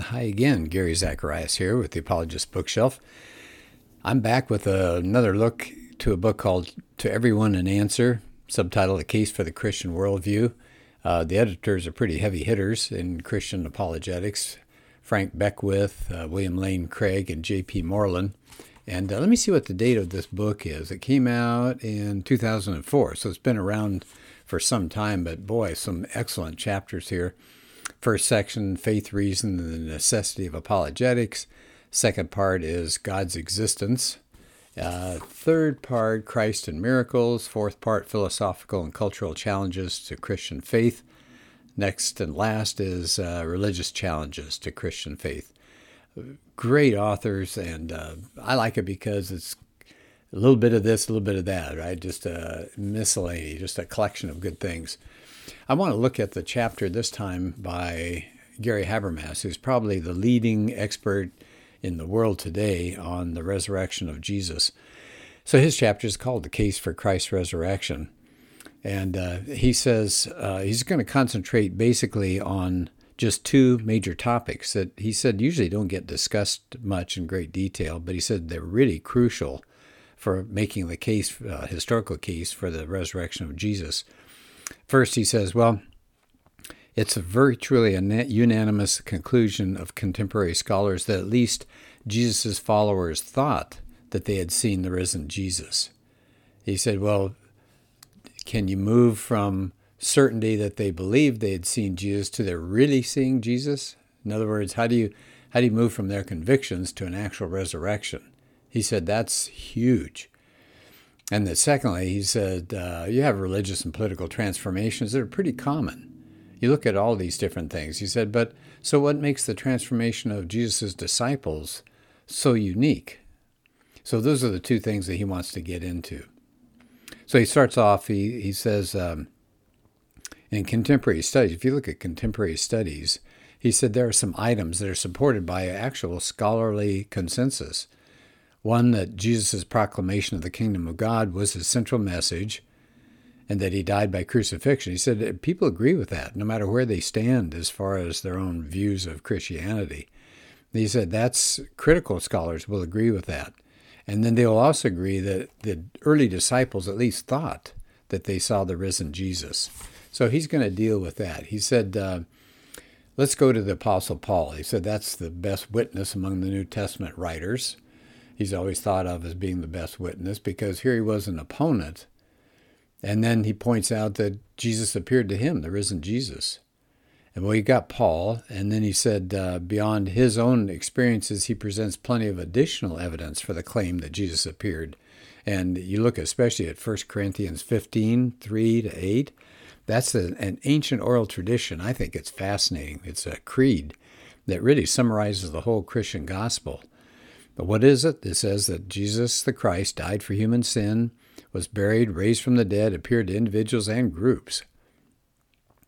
Hi again, Gary Zacharias here with the Apologist Bookshelf. I'm back with another look to a book called To Everyone an Answer, subtitled A Case for the Christian Worldview. Uh, the editors are pretty heavy hitters in Christian apologetics Frank Beckwith, uh, William Lane Craig, and J.P. Moreland. And uh, let me see what the date of this book is. It came out in 2004, so it's been around for some time, but boy, some excellent chapters here. First section, faith, reason, and the necessity of apologetics. Second part is God's existence. Uh, third part, Christ and miracles. Fourth part, philosophical and cultural challenges to Christian faith. Next and last is uh, religious challenges to Christian faith. Great authors, and uh, I like it because it's a little bit of this, a little bit of that, right? Just a miscellany, just a collection of good things. I want to look at the chapter this time by Gary Habermas, who's probably the leading expert in the world today on the resurrection of Jesus. So his chapter is called The Case for Christ's Resurrection. And uh, he says uh, he's going to concentrate basically on just two major topics that he said usually don't get discussed much in great detail, but he said they're really crucial for making the case, uh, historical case for the resurrection of Jesus. First, he says, well, it's a virtually a unanimous conclusion of contemporary scholars that at least Jesus' followers thought that they had seen the risen Jesus. He said, Well, can you move from certainty that they believed they had seen Jesus to their really seeing Jesus? In other words, how do you how do you move from their convictions to an actual resurrection? He said that's huge. And that secondly, he said, uh, you have religious and political transformations that are pretty common. You look at all these different things. He said, but so what makes the transformation of Jesus' disciples so unique? So those are the two things that he wants to get into. So he starts off, he, he says, um, in contemporary studies, if you look at contemporary studies, he said there are some items that are supported by actual scholarly consensus. One, that Jesus' proclamation of the kingdom of God was his central message, and that he died by crucifixion. He said people agree with that, no matter where they stand as far as their own views of Christianity. He said that's critical scholars will agree with that. And then they will also agree that the early disciples at least thought that they saw the risen Jesus. So he's going to deal with that. He said, uh, let's go to the Apostle Paul. He said that's the best witness among the New Testament writers he's always thought of as being the best witness because here he was an opponent. And then he points out that Jesus appeared to him, the risen Jesus. And well, you got Paul, and then he said uh, beyond his own experiences, he presents plenty of additional evidence for the claim that Jesus appeared. And you look especially at 1 Corinthians 15, 3 to 8. That's an ancient oral tradition. I think it's fascinating. It's a creed that really summarizes the whole Christian gospel. But what is it? It says that Jesus the Christ died for human sin, was buried, raised from the dead, appeared to individuals and groups.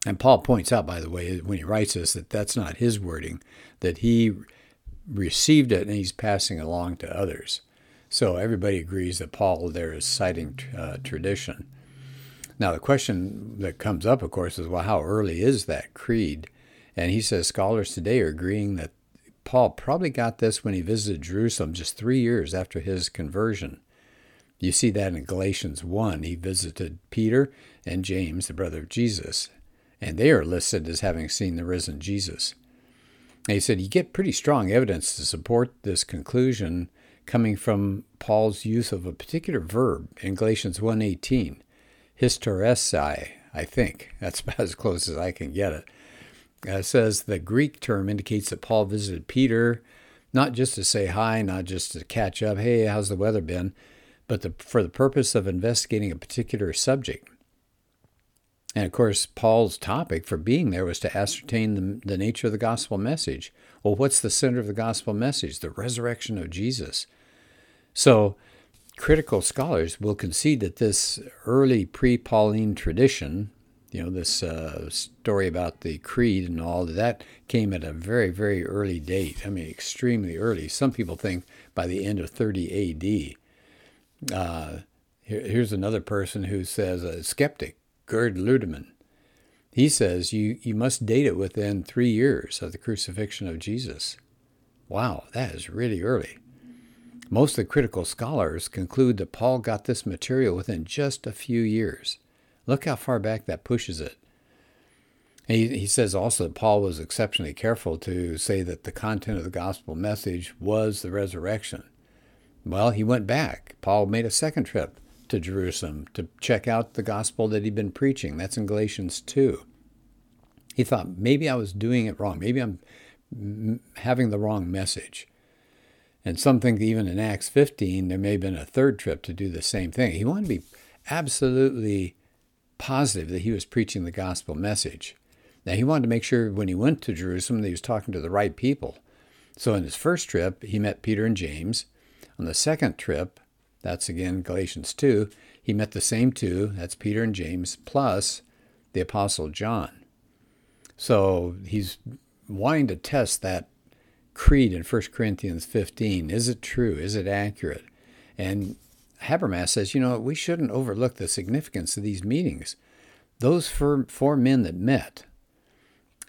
And Paul points out, by the way, when he writes this, that that's not his wording, that he received it and he's passing along to others. So everybody agrees that Paul there is citing uh, tradition. Now, the question that comes up, of course, is well, how early is that creed? And he says scholars today are agreeing that Paul probably got this when he visited Jerusalem just three years after his conversion. You see that in Galatians 1. He visited Peter and James, the brother of Jesus, and they are listed as having seen the risen Jesus. And he said you get pretty strong evidence to support this conclusion coming from Paul's use of a particular verb in Galatians 1:18, historesai, I think. That's about as close as I can get it. Uh, says the Greek term indicates that Paul visited Peter not just to say hi, not just to catch up, hey, how's the weather been, but the, for the purpose of investigating a particular subject. And of course, Paul's topic for being there was to ascertain the, the nature of the gospel message. Well, what's the center of the gospel message? The resurrection of Jesus. So, critical scholars will concede that this early pre Pauline tradition, you know, this uh, story about the creed and all that came at a very, very early date. I mean, extremely early. Some people think by the end of 30 AD. Uh, here, here's another person who says, a skeptic, Gerd Ludemann. He says you, you must date it within three years of the crucifixion of Jesus. Wow, that is really early. Most of the critical scholars conclude that Paul got this material within just a few years. Look how far back that pushes it. He, he says also that Paul was exceptionally careful to say that the content of the gospel message was the resurrection. Well, he went back. Paul made a second trip to Jerusalem to check out the gospel that he'd been preaching. That's in Galatians 2. He thought, maybe I was doing it wrong. Maybe I'm having the wrong message. And some think even in Acts 15, there may have been a third trip to do the same thing. He wanted to be absolutely positive that he was preaching the gospel message. Now, he wanted to make sure when he went to Jerusalem that he was talking to the right people. So, in his first trip, he met Peter and James. On the second trip, that's again Galatians 2, he met the same two, that's Peter and James, plus the Apostle John. So, he's wanting to test that creed in 1 Corinthians 15. Is it true? Is it accurate? And Habermas says, you know, we shouldn't overlook the significance of these meetings. Those four, four men that met,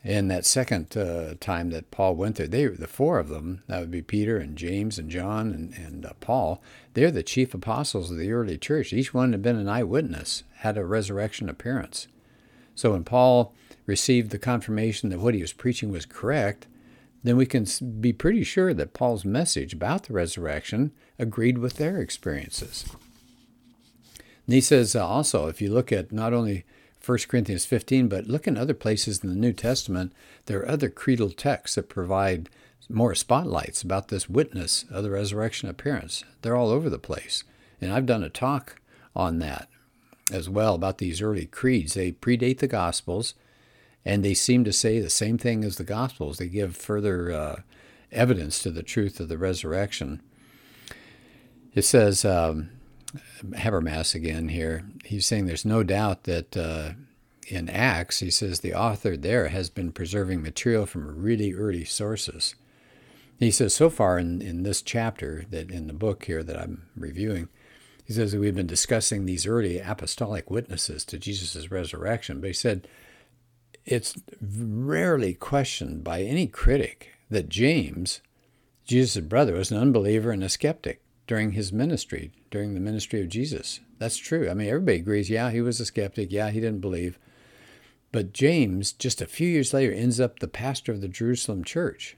in that second uh, time that Paul went there, they the four of them, that would be Peter and James and John and, and uh, Paul, they're the chief apostles of the early church. Each one had been an eyewitness, had a resurrection appearance. So when Paul received the confirmation that what he was preaching was correct, then we can be pretty sure that Paul's message about the resurrection agreed with their experiences. And he says uh, also, if you look at not only 1 Corinthians 15, but look in other places in the New Testament, there are other creedal texts that provide more spotlights about this witness of the resurrection appearance. They're all over the place. And I've done a talk on that as well about these early creeds. They predate the Gospels, and they seem to say the same thing as the Gospels. They give further uh, evidence to the truth of the resurrection. It says, um, Habermas again here. He's saying there's no doubt that uh, in Acts, he says the author there has been preserving material from really early sources. He says so far in, in this chapter, that in the book here that I'm reviewing, he says that we've been discussing these early apostolic witnesses to Jesus' resurrection, but he said it's rarely questioned by any critic that James, Jesus' brother, was an unbeliever and a skeptic during his ministry, during the ministry of Jesus. That's true. I mean, everybody agrees, yeah, he was a skeptic. Yeah, he didn't believe. But James, just a few years later, ends up the pastor of the Jerusalem church,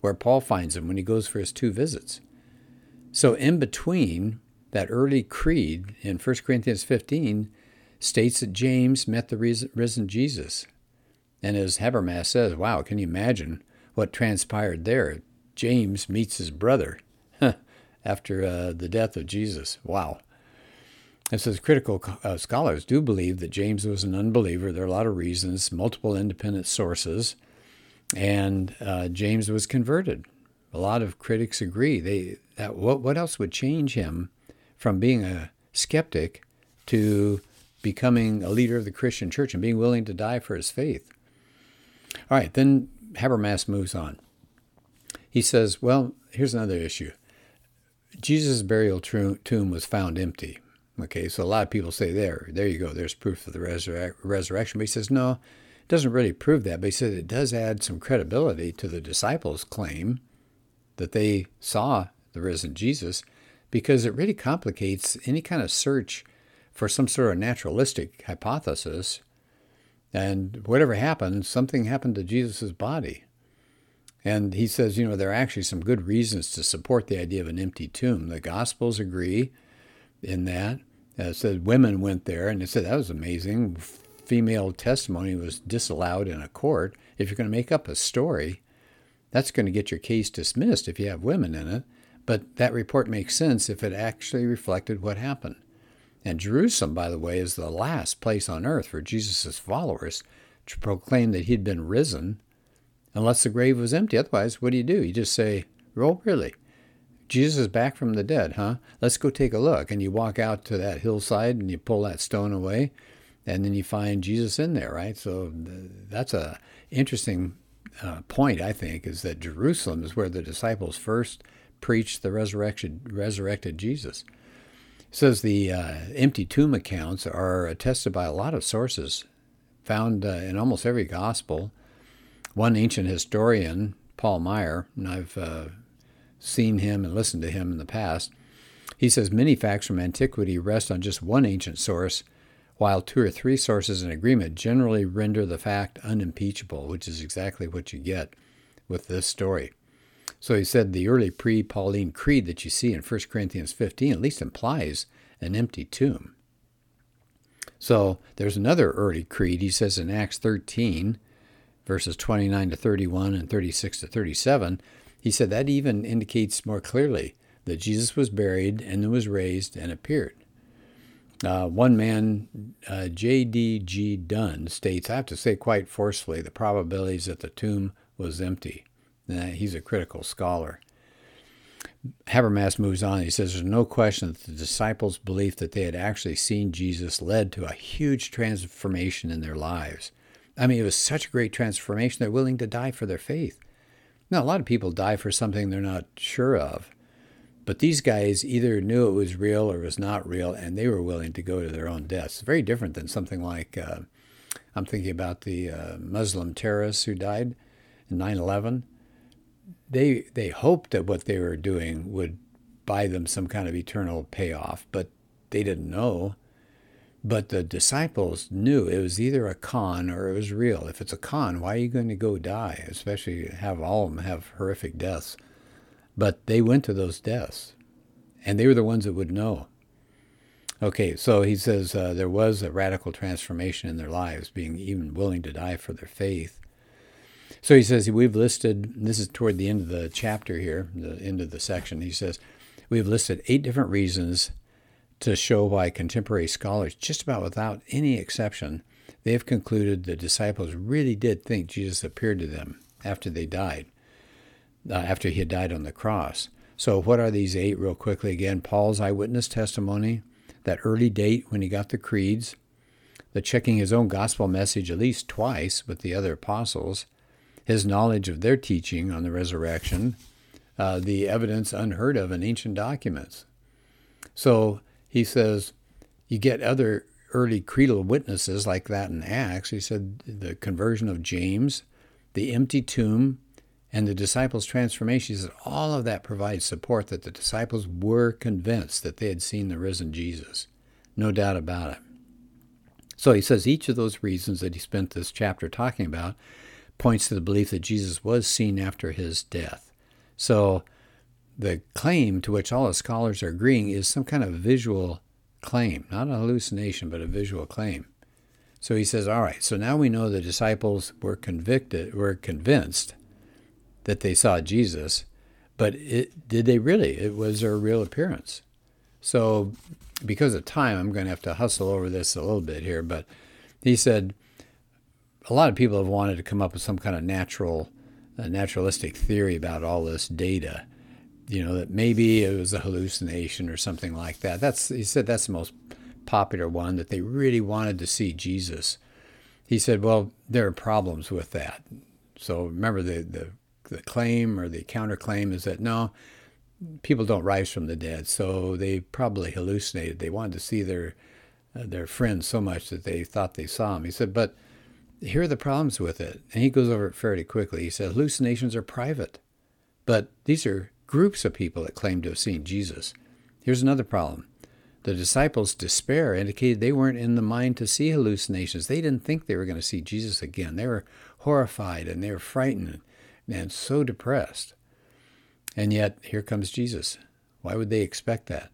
where Paul finds him when he goes for his two visits. So, in between, that early creed in 1 Corinthians 15 states that James met the risen Jesus. And as Habermas says, wow, can you imagine what transpired there? James meets his brother after uh, the death of Jesus. Wow. It says critical uh, scholars do believe that James was an unbeliever. There are a lot of reasons, multiple independent sources, and uh, James was converted. A lot of critics agree. They that what what else would change him from being a skeptic to becoming a leader of the Christian church and being willing to die for his faith? All right, then Habermas moves on. He says, well, here's another issue. Jesus' burial tomb was found empty. Okay, so a lot of people say there, there you go, there's proof of the resur- resurrection. But he says, no, it doesn't really prove that. But he says it does add some credibility to the disciples' claim that they saw the risen Jesus because it really complicates any kind of search for some sort of naturalistic hypothesis. And whatever happened, something happened to Jesus' body. And he says, you know, there are actually some good reasons to support the idea of an empty tomb. The Gospels agree in that. Uh, it said women went there, and they said that was amazing. Female testimony was disallowed in a court. If you're going to make up a story, that's going to get your case dismissed if you have women in it. But that report makes sense if it actually reflected what happened. And Jerusalem, by the way, is the last place on earth for Jesus' followers to proclaim that he'd been risen unless the grave was empty. Otherwise, what do you do? You just say, Oh, really? Jesus is back from the dead, huh? Let's go take a look. And you walk out to that hillside and you pull that stone away, and then you find Jesus in there, right? So that's a interesting uh, point, I think, is that Jerusalem is where the disciples first preached the resurrection, resurrected Jesus. Says the uh, empty tomb accounts are attested by a lot of sources found uh, in almost every gospel. One ancient historian, Paul Maier, and I've uh, seen him and listened to him in the past, he says many facts from antiquity rest on just one ancient source, while two or three sources in agreement generally render the fact unimpeachable, which is exactly what you get with this story. So he said the early pre Pauline creed that you see in 1 Corinthians 15 at least implies an empty tomb. So there's another early creed. He says in Acts 13, verses 29 to 31 and 36 to 37, he said that even indicates more clearly that Jesus was buried and then was raised and appeared. Uh, one man, uh, J.D.G. Dunn, states, I have to say quite forcefully, the probabilities that the tomb was empty. He's a critical scholar. Habermas moves on. He says there's no question that the disciples' belief that they had actually seen Jesus led to a huge transformation in their lives. I mean, it was such a great transformation, they're willing to die for their faith. Now, a lot of people die for something they're not sure of. But these guys either knew it was real or was not real, and they were willing to go to their own deaths. Very different than something like uh, I'm thinking about the uh, Muslim terrorists who died in 9 11 they they hoped that what they were doing would buy them some kind of eternal payoff, but they didn't know. But the disciples knew it was either a con or it was real. If it's a con, why are you going to go die? Especially have all of them have horrific deaths. But they went to those deaths, and they were the ones that would know. Okay, so he says uh, there was a radical transformation in their lives, being even willing to die for their faith. So he says, we've listed, this is toward the end of the chapter here, the end of the section. He says, we've listed eight different reasons to show why contemporary scholars, just about without any exception, they have concluded the disciples really did think Jesus appeared to them after they died, uh, after he had died on the cross. So, what are these eight, real quickly? Again, Paul's eyewitness testimony, that early date when he got the creeds, the checking his own gospel message at least twice with the other apostles, his knowledge of their teaching on the resurrection, uh, the evidence unheard of in ancient documents. So he says, you get other early creedal witnesses like that in Acts. He said the conversion of James, the empty tomb, and the disciples' transformation. He said all of that provides support that the disciples were convinced that they had seen the risen Jesus. No doubt about it. So he says each of those reasons that he spent this chapter talking about points to the belief that Jesus was seen after his death. So the claim to which all the scholars are agreeing is some kind of visual claim, not a hallucination, but a visual claim. So he says, all right, so now we know the disciples were convicted, were convinced that they saw Jesus, but it, did they really? It was their real appearance. So because of time, I'm going to have to hustle over this a little bit here, but he said, a lot of people have wanted to come up with some kind of natural, uh, naturalistic theory about all this data. You know that maybe it was a hallucination or something like that. That's he said that's the most popular one that they really wanted to see Jesus. He said, well, there are problems with that. So remember the the, the claim or the counterclaim is that no, people don't rise from the dead, so they probably hallucinated. They wanted to see their uh, their friends so much that they thought they saw him. He said, but here are the problems with it. And he goes over it fairly quickly. He says hallucinations are private, but these are groups of people that claim to have seen Jesus. Here's another problem. The disciples' despair indicated they weren't in the mind to see hallucinations. They didn't think they were going to see Jesus again. They were horrified and they were frightened and so depressed. And yet, here comes Jesus. Why would they expect that?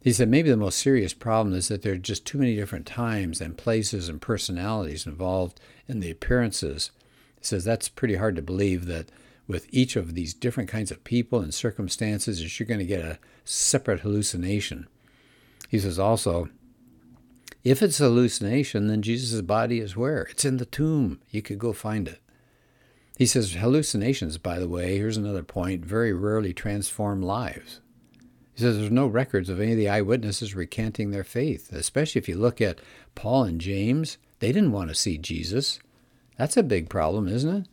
He said maybe the most serious problem is that there are just too many different times and places and personalities involved in the appearances. He says that's pretty hard to believe that with each of these different kinds of people and circumstances that you're going to get a separate hallucination. He says also, if it's a hallucination, then Jesus' body is where? It's in the tomb. You could go find it. He says hallucinations, by the way, here's another point, very rarely transform lives. He says there's no records of any of the eyewitnesses recanting their faith, especially if you look at Paul and James. They didn't want to see Jesus. That's a big problem, isn't it?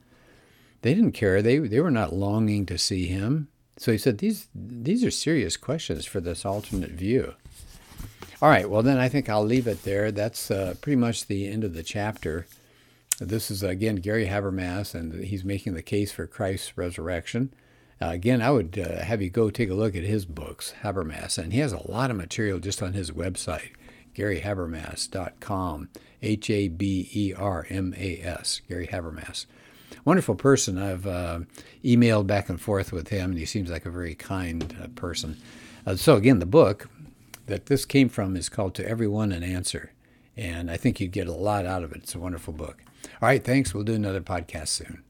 They didn't care. They, they were not longing to see him. So he said these, these are serious questions for this alternate view. All right, well, then I think I'll leave it there. That's uh, pretty much the end of the chapter. This is, again, Gary Habermas, and he's making the case for Christ's resurrection. Uh, again, I would uh, have you go take a look at his books, Habermas, and he has a lot of material just on his website, GaryHabermas.com, H A B E R M A S, Gary Habermas. Wonderful person. I've uh, emailed back and forth with him, and he seems like a very kind uh, person. Uh, so, again, the book that this came from is called To Everyone an Answer, and I think you'd get a lot out of it. It's a wonderful book. All right, thanks. We'll do another podcast soon.